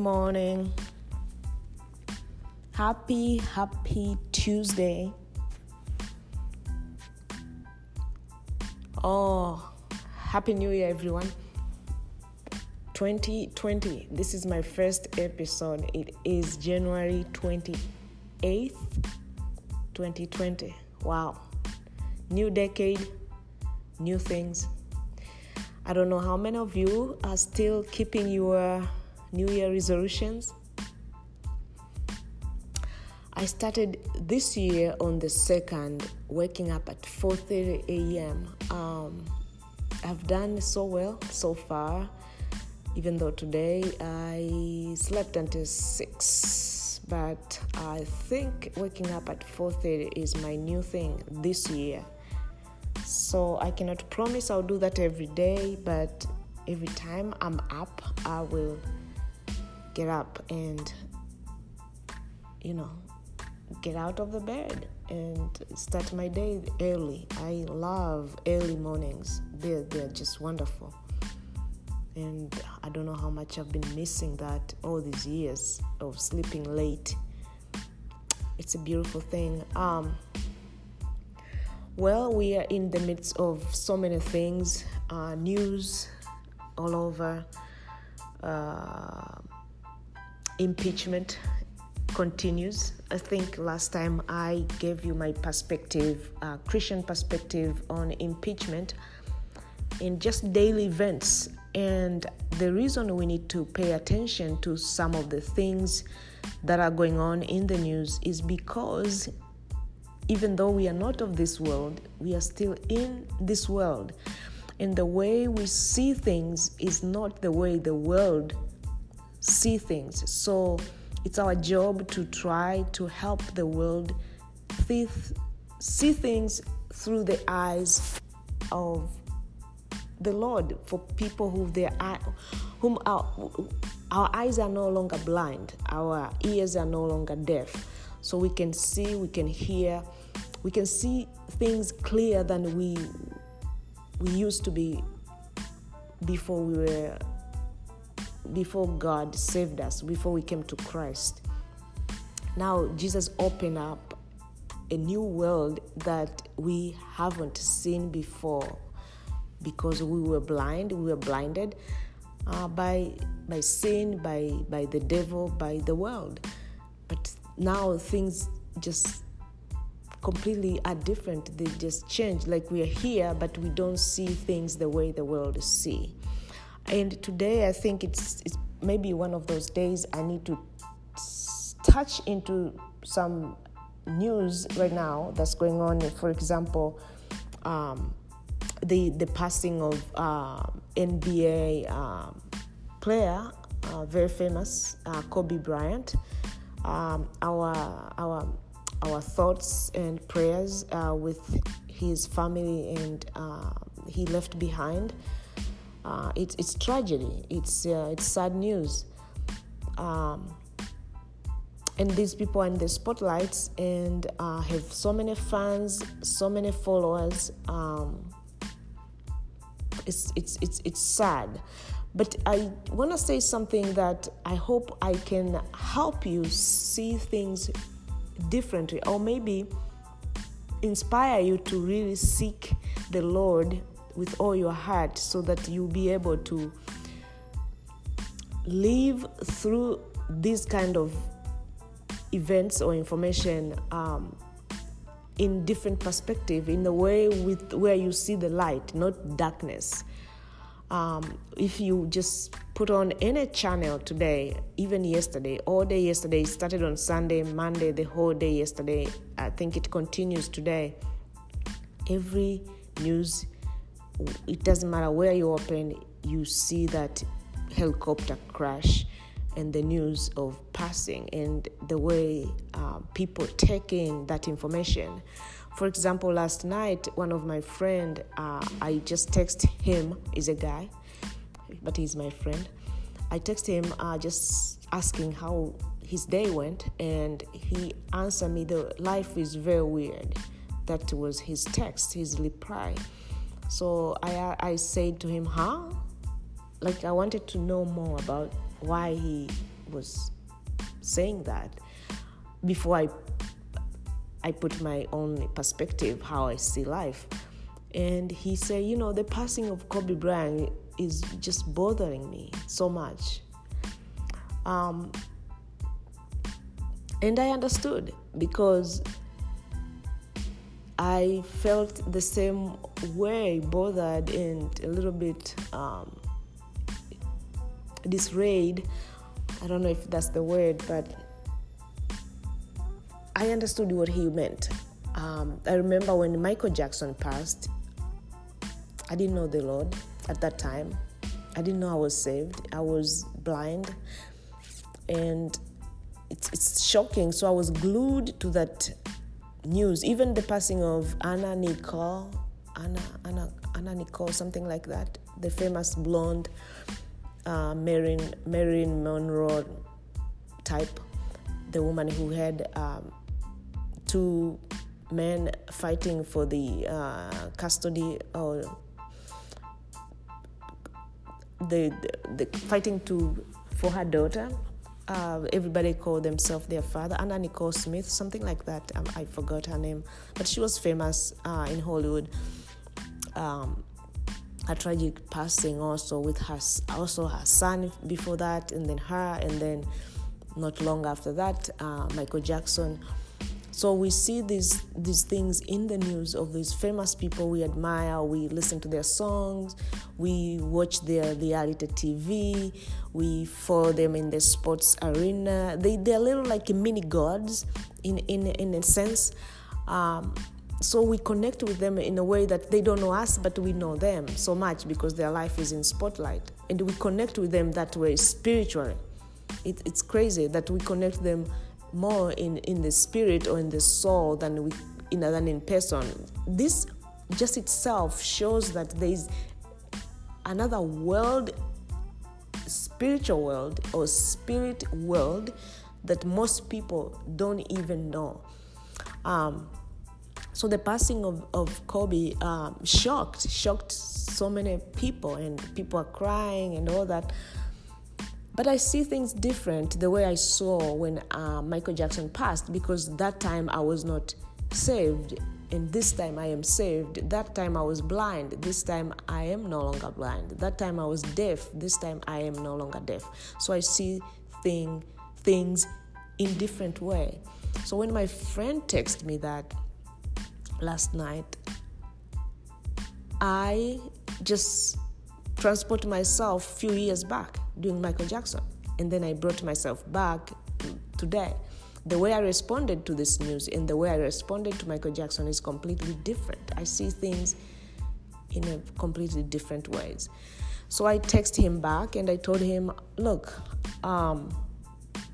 morning. Happy, happy Tuesday. Oh, happy New Year, everyone. 2020. This is my first episode. It is January 28th, 2020. Wow. New decade, new things. I don't know how many of you are still keeping your New Year resolutions. I started this year on the second, waking up at 4:30 a.m. Um, I've done so well so far, even though today I slept until six. But I think waking up at 4:30 is my new thing this year. So I cannot promise I'll do that every day, but every time I'm up, I will get up and, you know, get out of the bed and start my day early. I love early mornings, they're, they're just wonderful. And I don't know how much I've been missing that all these years of sleeping late. It's a beautiful thing. Um, well, we are in the midst of so many things, uh, news all over, uh, impeachment continues. I think last time I gave you my perspective, uh, Christian perspective on impeachment in just daily events. And the reason we need to pay attention to some of the things that are going on in the news is because even though we are not of this world, we are still in this world. And the way we see things is not the way the world see things. So it's our job to try to help the world see, things through the eyes of the Lord for people who their eye, whom our, our eyes are no longer blind, our ears are no longer deaf. So we can see, we can hear, we can see things clearer than we we used to be before we were before God saved us, before we came to Christ. Now Jesus opened up a new world that we haven't seen before because we were blind, we were blinded uh, by by sin, by by the devil, by the world. But now things just completely are different. They just change. Like we are here, but we don't see things the way the world see. And today, I think it's it's maybe one of those days I need to touch into some news right now that's going on. For example, um, the the passing of uh, NBA um, player, uh, very famous uh, Kobe Bryant. Um, our our our thoughts and prayers uh, with his family and uh, he left behind. Uh, it's it's tragedy. It's uh, it's sad news. Um, and these people are in the spotlights and uh, have so many fans, so many followers. Um, it's it's it's it's sad. But I want to say something that I hope I can help you see things differently, or maybe inspire you to really seek the Lord with all your heart so that you'll be able to live through this kind of events or information um, in different perspective in the way with where you see the light not darkness um, if you just put on any channel today, even yesterday, all day yesterday, started on Sunday, Monday, the whole day yesterday, I think it continues today. Every news, it doesn't matter where you open, you see that helicopter crash and the news of passing and the way uh, people take in that information. For example, last night, one of my friend, uh, I just text him. Is a guy, but he's my friend. I text him uh, just asking how his day went, and he answered me, "The life is very weird." That was his text, his reply. So I I said to him, "Huh?" Like I wanted to know more about why he was saying that before I I put my own perspective how I see life. And he said, you know, the passing of Kobe Bryant is just bothering me so much. Um, and I understood because I felt the same way, bothered and a little bit um, disrayed. I don't know if that's the word, but I understood what he meant. Um, I remember when Michael Jackson passed, I didn't know the Lord at that time. I didn't know I was saved. I was blind. And it's, it's shocking. So I was glued to that news. Even the passing of Anna Nicole, Anna, Anna, Anna Nicole, something like that, the famous blonde uh, Marilyn, Monroe type, the woman who had um, two men fighting for the uh, custody or the, the, the, fighting to for her daughter. Uh, everybody called themselves their father, Anna Nicole Smith, something like that. Um, I forgot her name, but she was famous uh, in Hollywood. Um, a tragic passing also with her also her son before that and then her and then not long after that uh, michael jackson so we see these these things in the news of these famous people we admire we listen to their songs we watch their reality tv we follow them in the sports arena. They, they're a little like mini gods in, in, in a sense. Um, so we connect with them in a way that they don't know us but we know them so much because their life is in spotlight. And we connect with them that way spiritually. It, it's crazy that we connect them more in, in the spirit or in the soul than we in than in person this just itself shows that there is another world spiritual world or spirit world that most people don't even know um, so the passing of, of Kobe um, shocked, shocked so many people, and people are crying and all that. But I see things different the way I saw when uh, Michael Jackson passed because that time I was not saved, and this time I am saved. That time I was blind, this time I am no longer blind. That time I was deaf, this time I am no longer deaf. So I see thing, things in different way. So when my friend texted me that last night, I just transport myself few years back doing Michael Jackson. And then I brought myself back today. The way I responded to this news and the way I responded to Michael Jackson is completely different. I see things in a completely different ways. So I texted him back and I told him, look, um,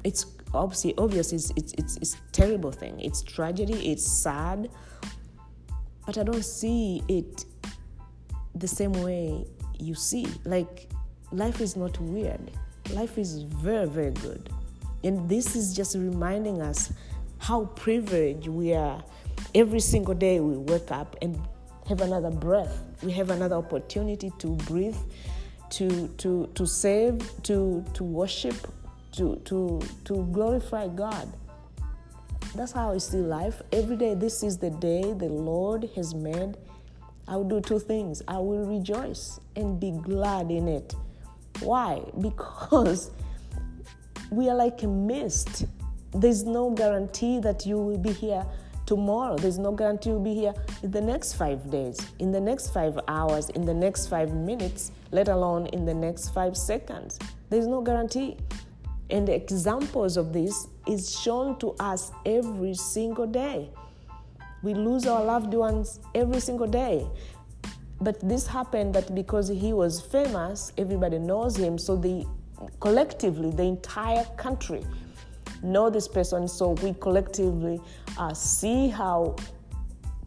it's obviously obvious it's, it's, it's, it's terrible thing. It's tragedy, it's sad, but I don't see it the same way you see. Like, life is not weird, life is very, very good. And this is just reminding us how privileged we are. Every single day we wake up and have another breath. We have another opportunity to breathe, to to to save, to to worship, to to to glorify God. That's how I see life. Every day, this is the day the Lord has made. I will do two things. I will rejoice and be glad in it. Why? Because we are like a mist. There's no guarantee that you will be here tomorrow. There's no guarantee you'll be here in the next five days, in the next five hours, in the next five minutes, let alone in the next five seconds. There's no guarantee. And examples of this is shown to us every single day. We lose our loved ones every single day. But this happened that because he was famous, everybody knows him, so the collectively, the entire country know this person, so we collectively uh, see how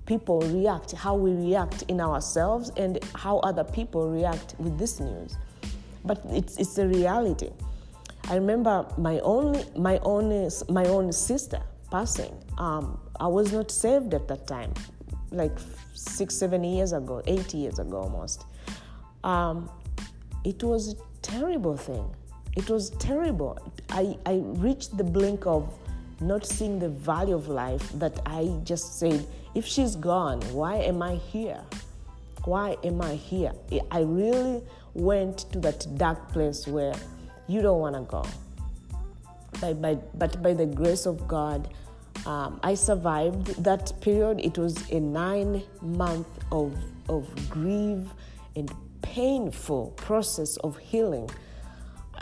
people react, how we react in ourselves, and how other people react with this news. But it's, it's a reality. I remember my own my own my own sister passing. Um, I was not saved at that time, like six, seven years ago, eight years ago almost. Um, it was a terrible thing. It was terrible. I, I reached the blink of not seeing the value of life that I just said, if she's gone, why am I here? Why am I here? I really went to that dark place where you don't want to go. By, but by the grace of God, um, I survived that period. It was a nine month of, of grief and painful process of healing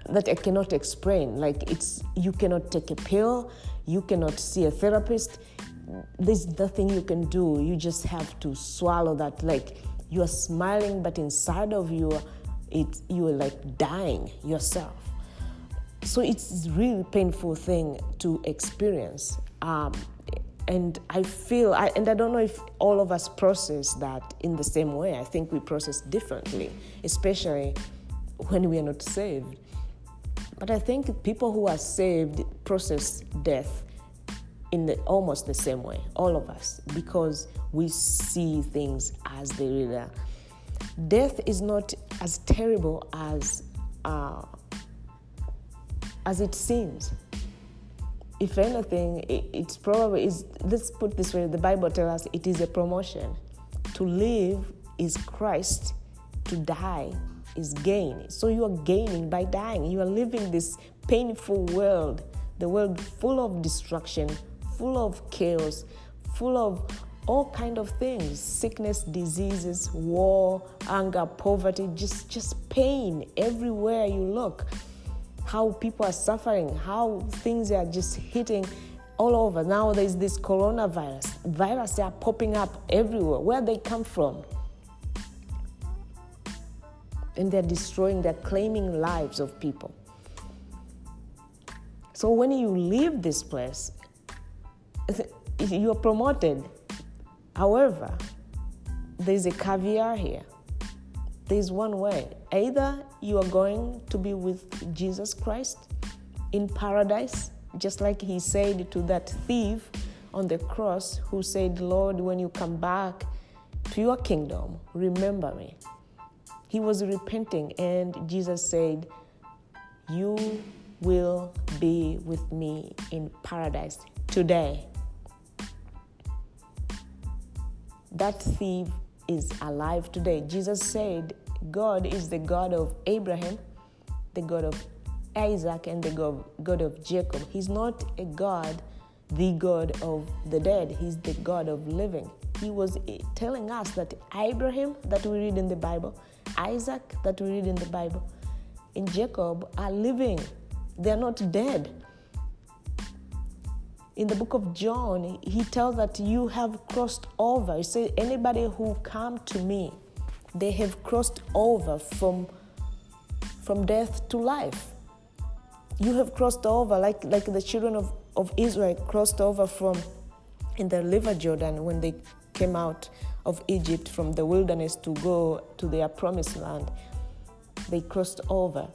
that I cannot explain. Like it's you cannot take a pill, you cannot see a therapist. There's nothing you can do. You just have to swallow that. Like you are smiling, but inside of you, it you are like dying yourself. So it's a really painful thing to experience. Um, and I feel, I, and I don't know if all of us process that in the same way. I think we process differently, especially when we are not saved. But I think people who are saved process death in the, almost the same way, all of us, because we see things as they really are. Death is not as terrible as uh, as it seems. If anything, it, it's probably is. Let's put this way: the Bible tells us it is a promotion. To live is Christ. To die is gain. So you are gaining by dying. You are living this painful world, the world full of destruction, full of chaos, full of all kind of things sickness diseases war anger poverty just just pain everywhere you look how people are suffering how things are just hitting all over now there's this coronavirus viruses are popping up everywhere where they come from and they're destroying, they're claiming lives of people. So when you leave this place, you're promoted. However, there's a caveat here. There's one way. Either you are going to be with Jesus Christ in paradise, just like he said to that thief on the cross who said, Lord, when you come back to your kingdom, remember me. He was repenting, and Jesus said, You will be with me in paradise today. That thief is alive today. Jesus said, God is the God of Abraham, the God of Isaac, and the God of Jacob. He's not a God, the God of the dead, He's the God of living. He was eh, telling us that Abraham, that we read in the Bible, Isaac, that we read in the Bible, and Jacob are living, they're not dead. In the book of John, he tells that you have crossed over. He says, anybody who come to me, they have crossed over from, from death to life. You have crossed over, like, like the children of, of Israel crossed over from in the river Jordan when they came out of Egypt from the wilderness to go to their promised land. They crossed over.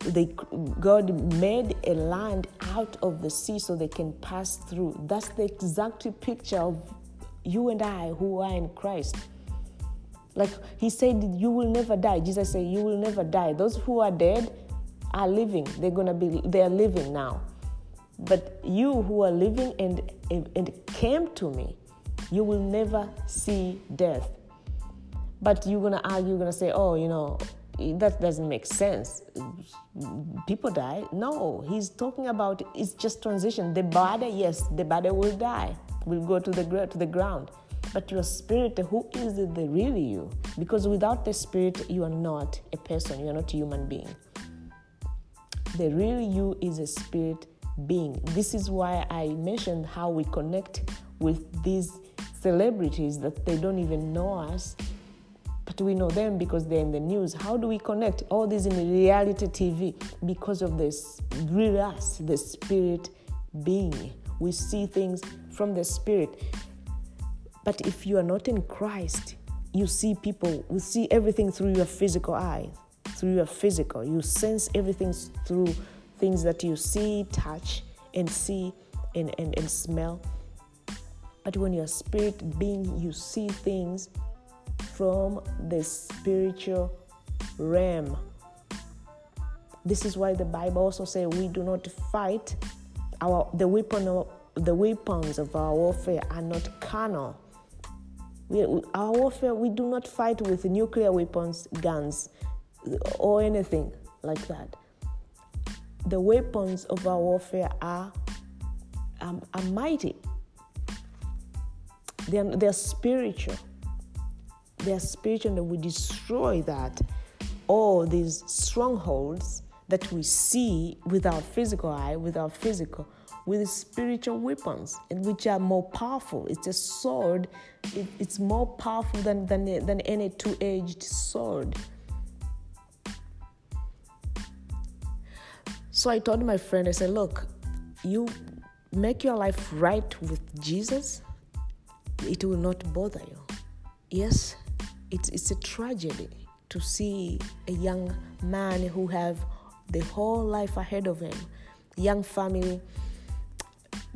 They, God made a land out of the sea so they can pass through. That's the exact picture of you and I who are in Christ. Like he said, you will never die. Jesus said, you will never die. Those who are dead are living. They're gonna be. They are living now. But you who are living and and came to me, you will never see death. But you're to argue, you're to say, oh, you know, that doesn't make sense. People die. No, he's talking about it's just transition. The body, yes, the body will die, will go to the to the ground. But your spirit, who is the real you? Because without the spirit, you are not a person. You are not a human being. The real you is a spirit being. This is why I mentioned how we connect with these celebrities that they don't even know us, but we know them because they're in the news. How do we connect all this in reality TV? Because of this real us, the spirit being. We see things from the spirit. But if you are not in Christ, you see people, you see everything through your physical eyes, through your physical. You sense everything through things that you see, touch, and see and, and, and smell. But when you're spirit being, you see things from the spiritual realm. This is why the Bible also says we do not fight our the weapon of, the weapons of our warfare are not carnal. We, our warfare, we do not fight with nuclear weapons, guns, or anything like that. The weapons of our warfare are, um, are mighty. They're, they're spiritual. They're spiritual, and we destroy that. All these strongholds that we see with our physical eye, with our physical, with spiritual weapons, which are more powerful. It's a sword, it, it's more powerful than, than, than any two edged sword. So I told my friend, I said, Look, you make your life right with Jesus, it will not bother you. Yes, it's, it's a tragedy to see a young man who have the whole life ahead of him, young family,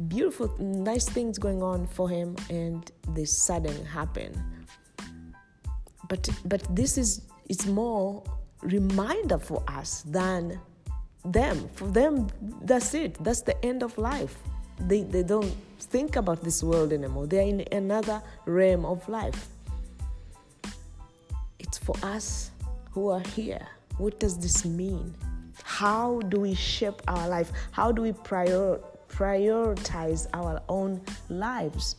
beautiful, nice things going on for him, and this sudden happen. But but this is it's more reminder for us than them. For them, that's it. That's the end of life. They they don't think about this world anymore. They're in another realm of life. For us who are here. What does this mean? How do we shape our life? How do we prior, prioritize our own lives?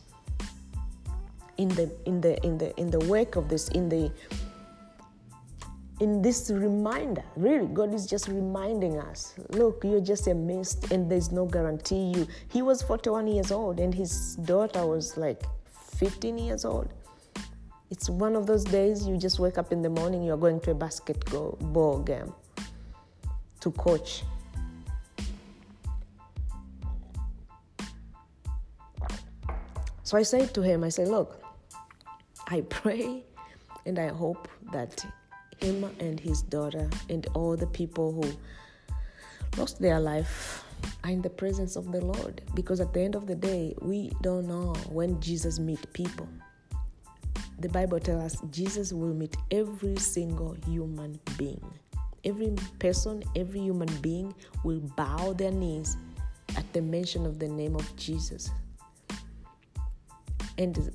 In the in the in the in the wake of this, in the in this reminder, really, God is just reminding us look, you're just a mist and there's no guarantee you. He was 41 years old and his daughter was like 15 years old. It's one of those days you just wake up in the morning, you're going to a basketball game to coach. So I said to him, I said, Look, I pray and I hope that him and his daughter and all the people who lost their life are in the presence of the Lord. Because at the end of the day, we don't know when Jesus meet people. The Bible tells us Jesus will meet every single human being. Every person, every human being will bow their knees at the mention of the name of Jesus. And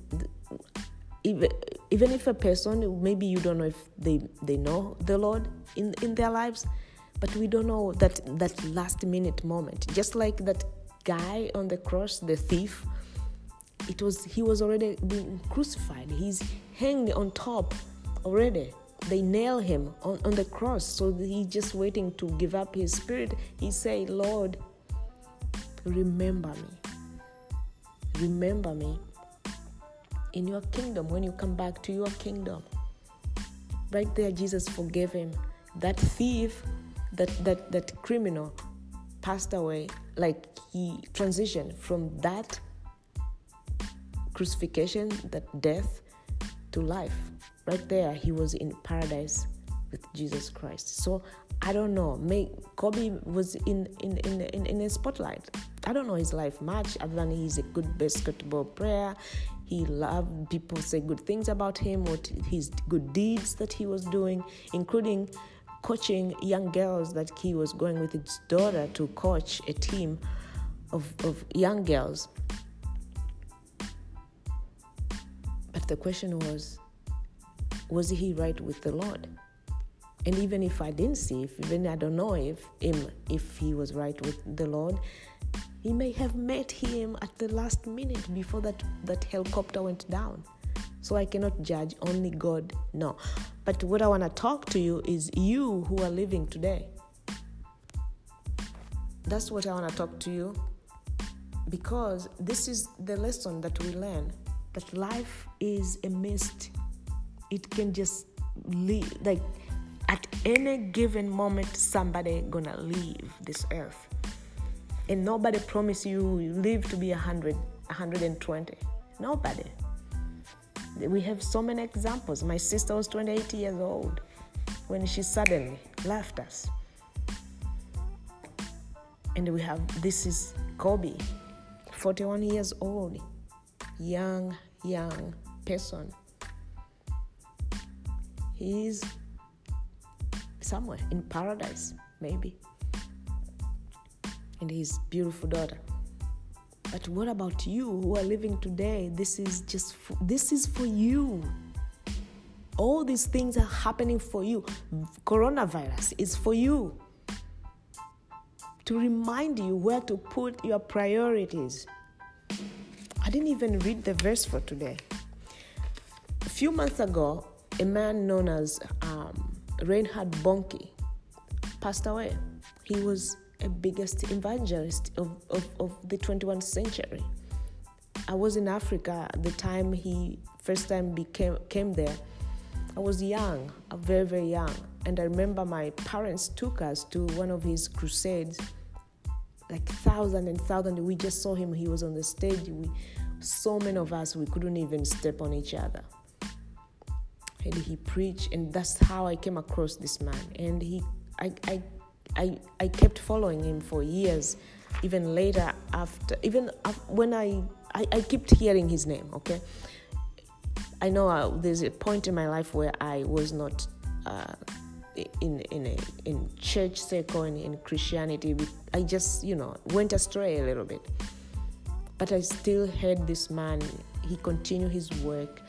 even, even if a person, maybe you don't know if they, they know the Lord in, in their lives, but we don't know that, that last minute moment. Just like that guy on the cross, the thief, it was he was already being crucified. He's hanged on top already. They nail him on, on the cross. So he's just waiting to give up his spirit. He said lord remember me. Remember me in your kingdom. When you come back to your kingdom. Right there jesus forgave him. That thief that that that criminal passed away. Like he transitioned from that crucifixion that death to life. Right there he was in paradise with jesus christ. So i don't know. May kobe was in in in in, in a spotlight. I don't know his life much other than he's a good basketball player. He loved people say good things about him what his good deeds that he was doing including coaching young girls that he was going with his daughter to coach a team of, of young girls but the question was was he right with the Lord? And even if I didn't see, if even I don't know if him if he was right with the Lord, he may have met him at the last minute before that, that helicopter went down. So I cannot judge, only God no. But what I want to talk to you is you who are living today. That's what I want to talk to you because this is the lesson that we learn that life is a mist. It can just leave like at any given moment somebody gonna leave this earth. And nobody promise you live to be 100 120 nobody. We have so many examples. My sister was 28 years old when she suddenly left us. And we have this is kobe 41 years old young young person He's somewhere in paradise maybe, and his beautiful daughter. But what about you who are living today? This is just for, this is for you. All these things are happening for you. Coronavirus is for you. To remind you where to put your priorities. I didn't even read the verse for today. A few months ago, a man known as um, Reinhard Bonnke passed away. He was a biggest evangelist of, of, of the 21st century. I was in Africa at the time he first time became came there. I was young, very very young, and I remember my parents took us to one of his crusades. Like thousand and thousand, we just saw him. He was on the stage. We, so many of us, we couldn't even step on each other. And he preached, and that's how I came across this man. And he, I, I I, I kept following him for years, even later after, even when I, I, I kept hearing his name, okay? I know uh, there's a point in my life where I was not uh, in in a in church circle and in Christianity. I just you know went astray a little bit, but I still heard this man. He continued his work,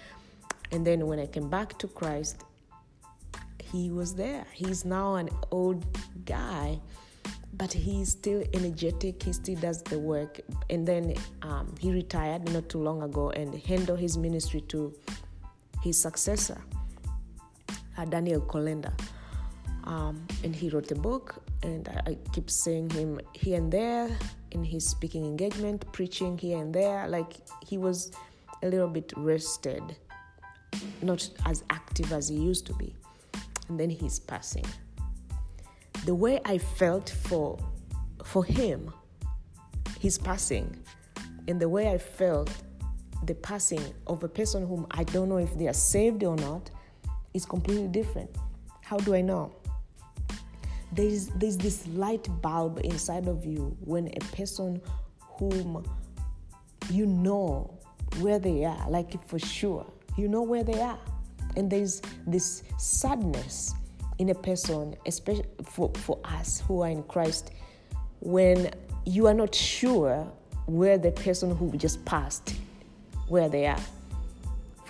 and then when I came back to Christ, he was there. He's now an old guy, but he's still energetic. He still does the work. And then um, he retired not too long ago and handed his ministry to his successor, uh, Daniel Kolenda. Um, and he wrote a book, and I, I keep seeing him here and there in his speaking engagement, preaching here and there. Like he was a little bit rested, not as active as he used to be and then he's passing. The way I felt for for him, his passing, and the way I felt the passing of a person whom I don't know if they are saved or not is completely different. How do I know? There's there's this light bulb inside of you when a person whom you know where they are, like for sure, you know where they are and there's this sadness in a person, especially for, for us who are in Christ, when you are not sure where the person who just passed, where they are.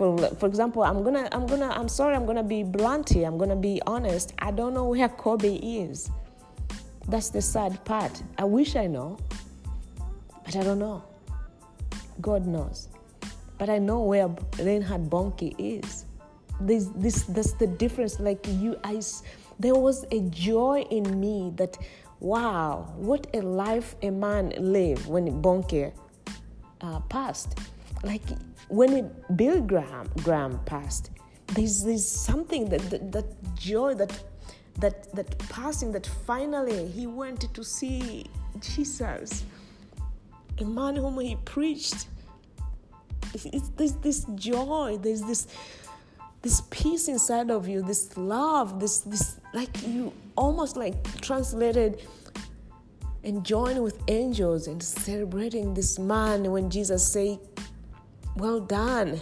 For, for example, I'm gonna, I'm gonna, I'm sorry, I'm gonna be blunt here. I'm gonna be honest. I don't know where Kobe is. That's the sad part. I wish I know, but I don't know. God knows. But I know where Reinhard Bonnke is this this that's the difference like you i there was a joy in me that wow what a life a man lived when Bonnke uh, passed like when bill graham graham passed there's there's something that, that that joy that that that passing that finally he went to see jesus. A man whom he preached. It's, there's this joy there's this this peace inside of you, this love, this this like you almost like translated and join with angels and celebrating this man when Jesus say, "Well done,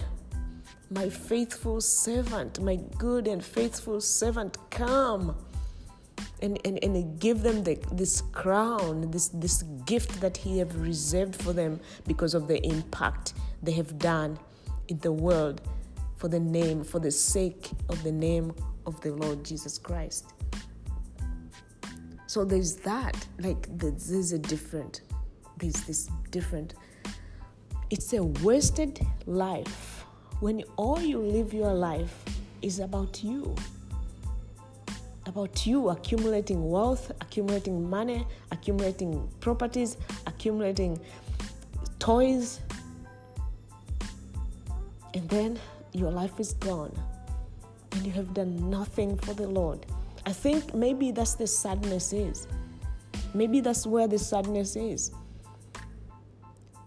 my faithful servant, my good and faithful servant, come." And, and, and give them the, this crown, this, this gift that He have reserved for them because of the impact they have done in the world for the name, for the sake of the name of the Lord Jesus Christ. So there's that, like there's a different, there's this different. It's a wasted life when all you live your life is about you. About you accumulating wealth, accumulating money, accumulating properties, accumulating toys. And then your life is gone and you have done nothing for the Lord. I think maybe that's the sadness is. Maybe that's where the sadness is.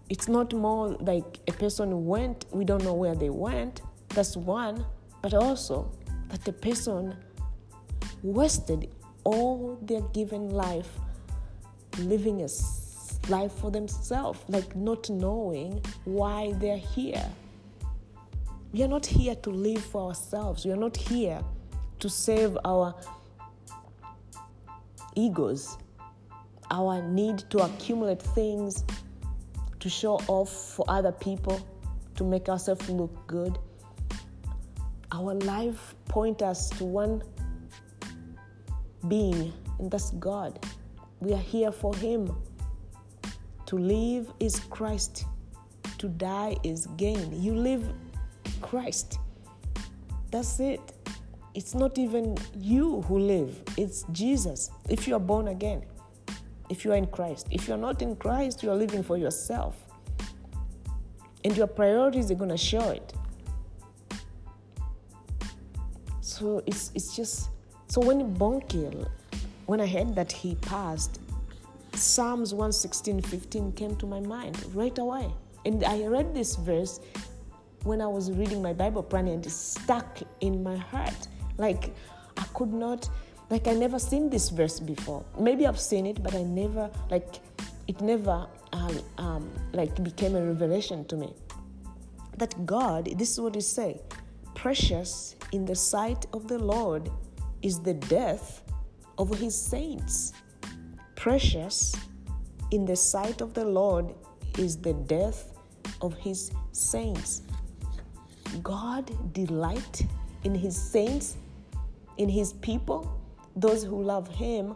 It's not more like a person went, we don't know where they went. That's one. But also that the person wasted all their given life living a life for themselves, like not knowing why they're here. We are not here to live for ourselves. We are not here to save our egos, our need to accumulate things to show off for other people, to make ourselves look good. Our life point us to one being, and that's God. We are here for Him. To live is Christ, to die is gain. You live Christ. That's it. It's not even you who live, it's Jesus. If you are born again, if you are in Christ. If you're not in Christ, you are living for yourself. And your priorities are going to show it. So it's, it's just, so when Bonnke, when I heard that he passed, Psalms 116, 15 came to my mind right away. And I read this verse when I was reading my Bible plan and it stuck in my heart. Like I could not, like I never seen this verse before. Maybe I've seen it, but I never, like, it never, um, um, like, became a revelation to me. That God, this is what He say, precious in the sight of the Lord is the death of His saints. Precious in the sight of the Lord is the death of His saints. God delight in His saints, in His people, those who love Him,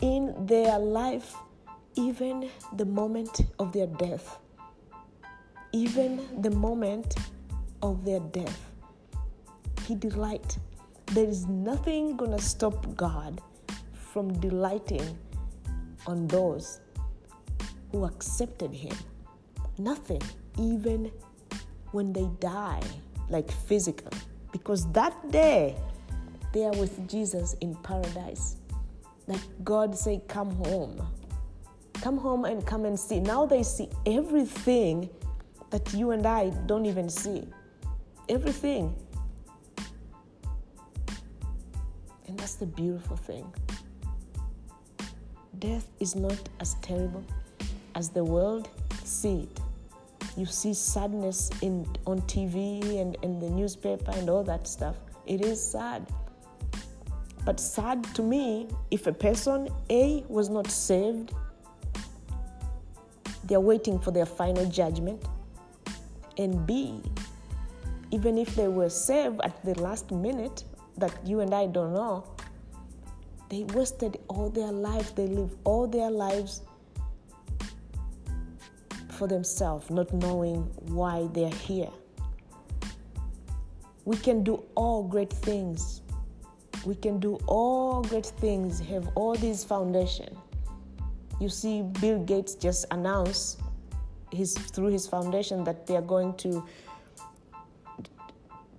in their life, even the moment of their death. Even the moment of their death. He delight. There is nothing gonna stop God from delighting on those who accepted Him. Nothing, even when they die, like physically, because that day they are with Jesus in paradise. Like God say, Come home. Come home and come and see. Now they see everything that you and I don't even see. Everything. And that's the beautiful thing. Death is not as terrible as the world see it. You see sadness in on TV and in the newspaper and all that stuff. It is sad. But sad to me, if a person A was not saved, they're waiting for their final judgment. And B, even if they were saved at the last minute that you and I don't know, they wasted all their life, they lived all their lives for themselves, not knowing why they're here. We can do all great things. We can do all great things, have all these foundation. You see, Bill Gates just announced his through his foundation that they are going to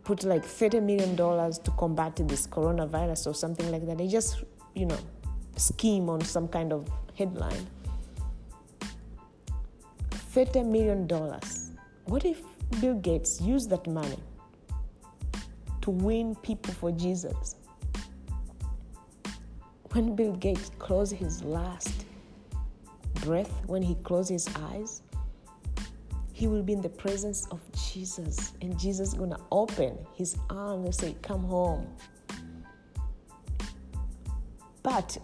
put like 30 million dollars to combat this coronavirus or something like that. They just, you know, scheme on some kind of headline. 30 million dollars. What if Bill Gates used that money to win people for Jesus? When Bill Gates closed his last breath, when he closed his eyes, he will be in the presence of Jesus, and Jesus is gonna open his arms and say, "Come home." But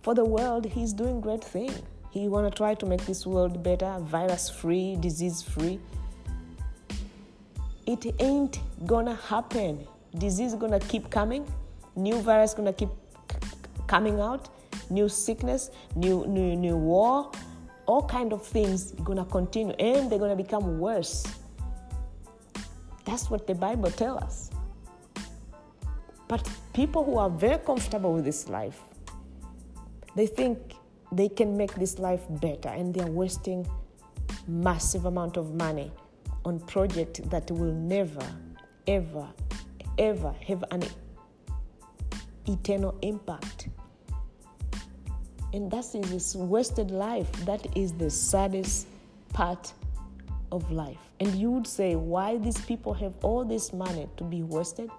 for the world, he's doing great thing. He wanna try to make this world better, virus-free, disease-free. It ain't gonna happen. Disease gonna keep coming. New virus gonna keep coming out. New sickness, new new new war, all kind of things gonna continue and they're gonna become worse that's what the bible tells us but people who are very comfortable with this life they think they can make this life better and they're wasting massive amount of money on project that will never ever ever have an eternal impact and that is this wasted life. That is the saddest part of life. And you would say, why these people have all this money to be wasted?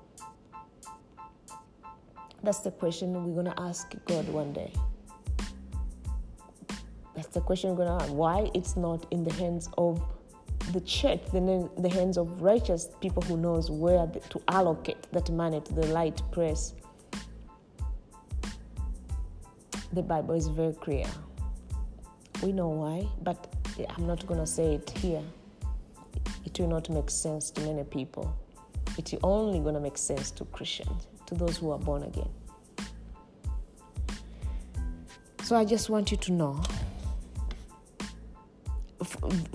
That's the question we're going to ask God one day. That's the question we're going to ask. Why it's not in the hands of the church, the, the hands of righteous people who knows where to allocate that money to the light press the Bible is very clear. We know why, but I'm not going to say it here. It will not make sense to many people. It's only going to make sense to Christians, to those who are born again. So I just want you to know.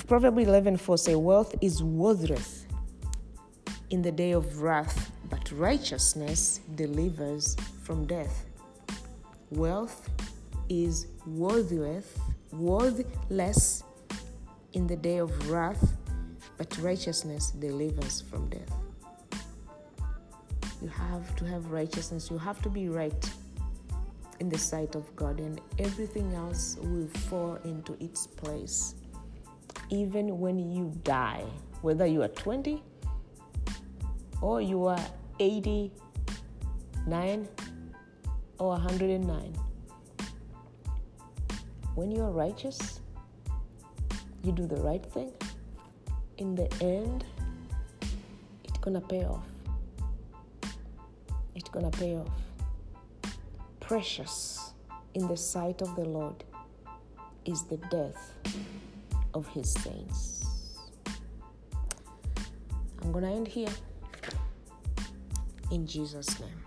Proverbs 11 4 say, Wealth is worthless in the day of wrath, but righteousness delivers from death. Wealth is worthless, worthless in the day of wrath, but righteousness delivers from death. You have to have righteousness, you have to be right in the sight of God, and everything else will fall into its place. Even when you die, whether you are 20 or you are 89 or 109, when you are righteous, you do the right thing, in the end, it's gonna pay off. It's gonna pay off. Precious in the sight of the Lord is the death of his saints. I'm gonna end here in Jesus' name.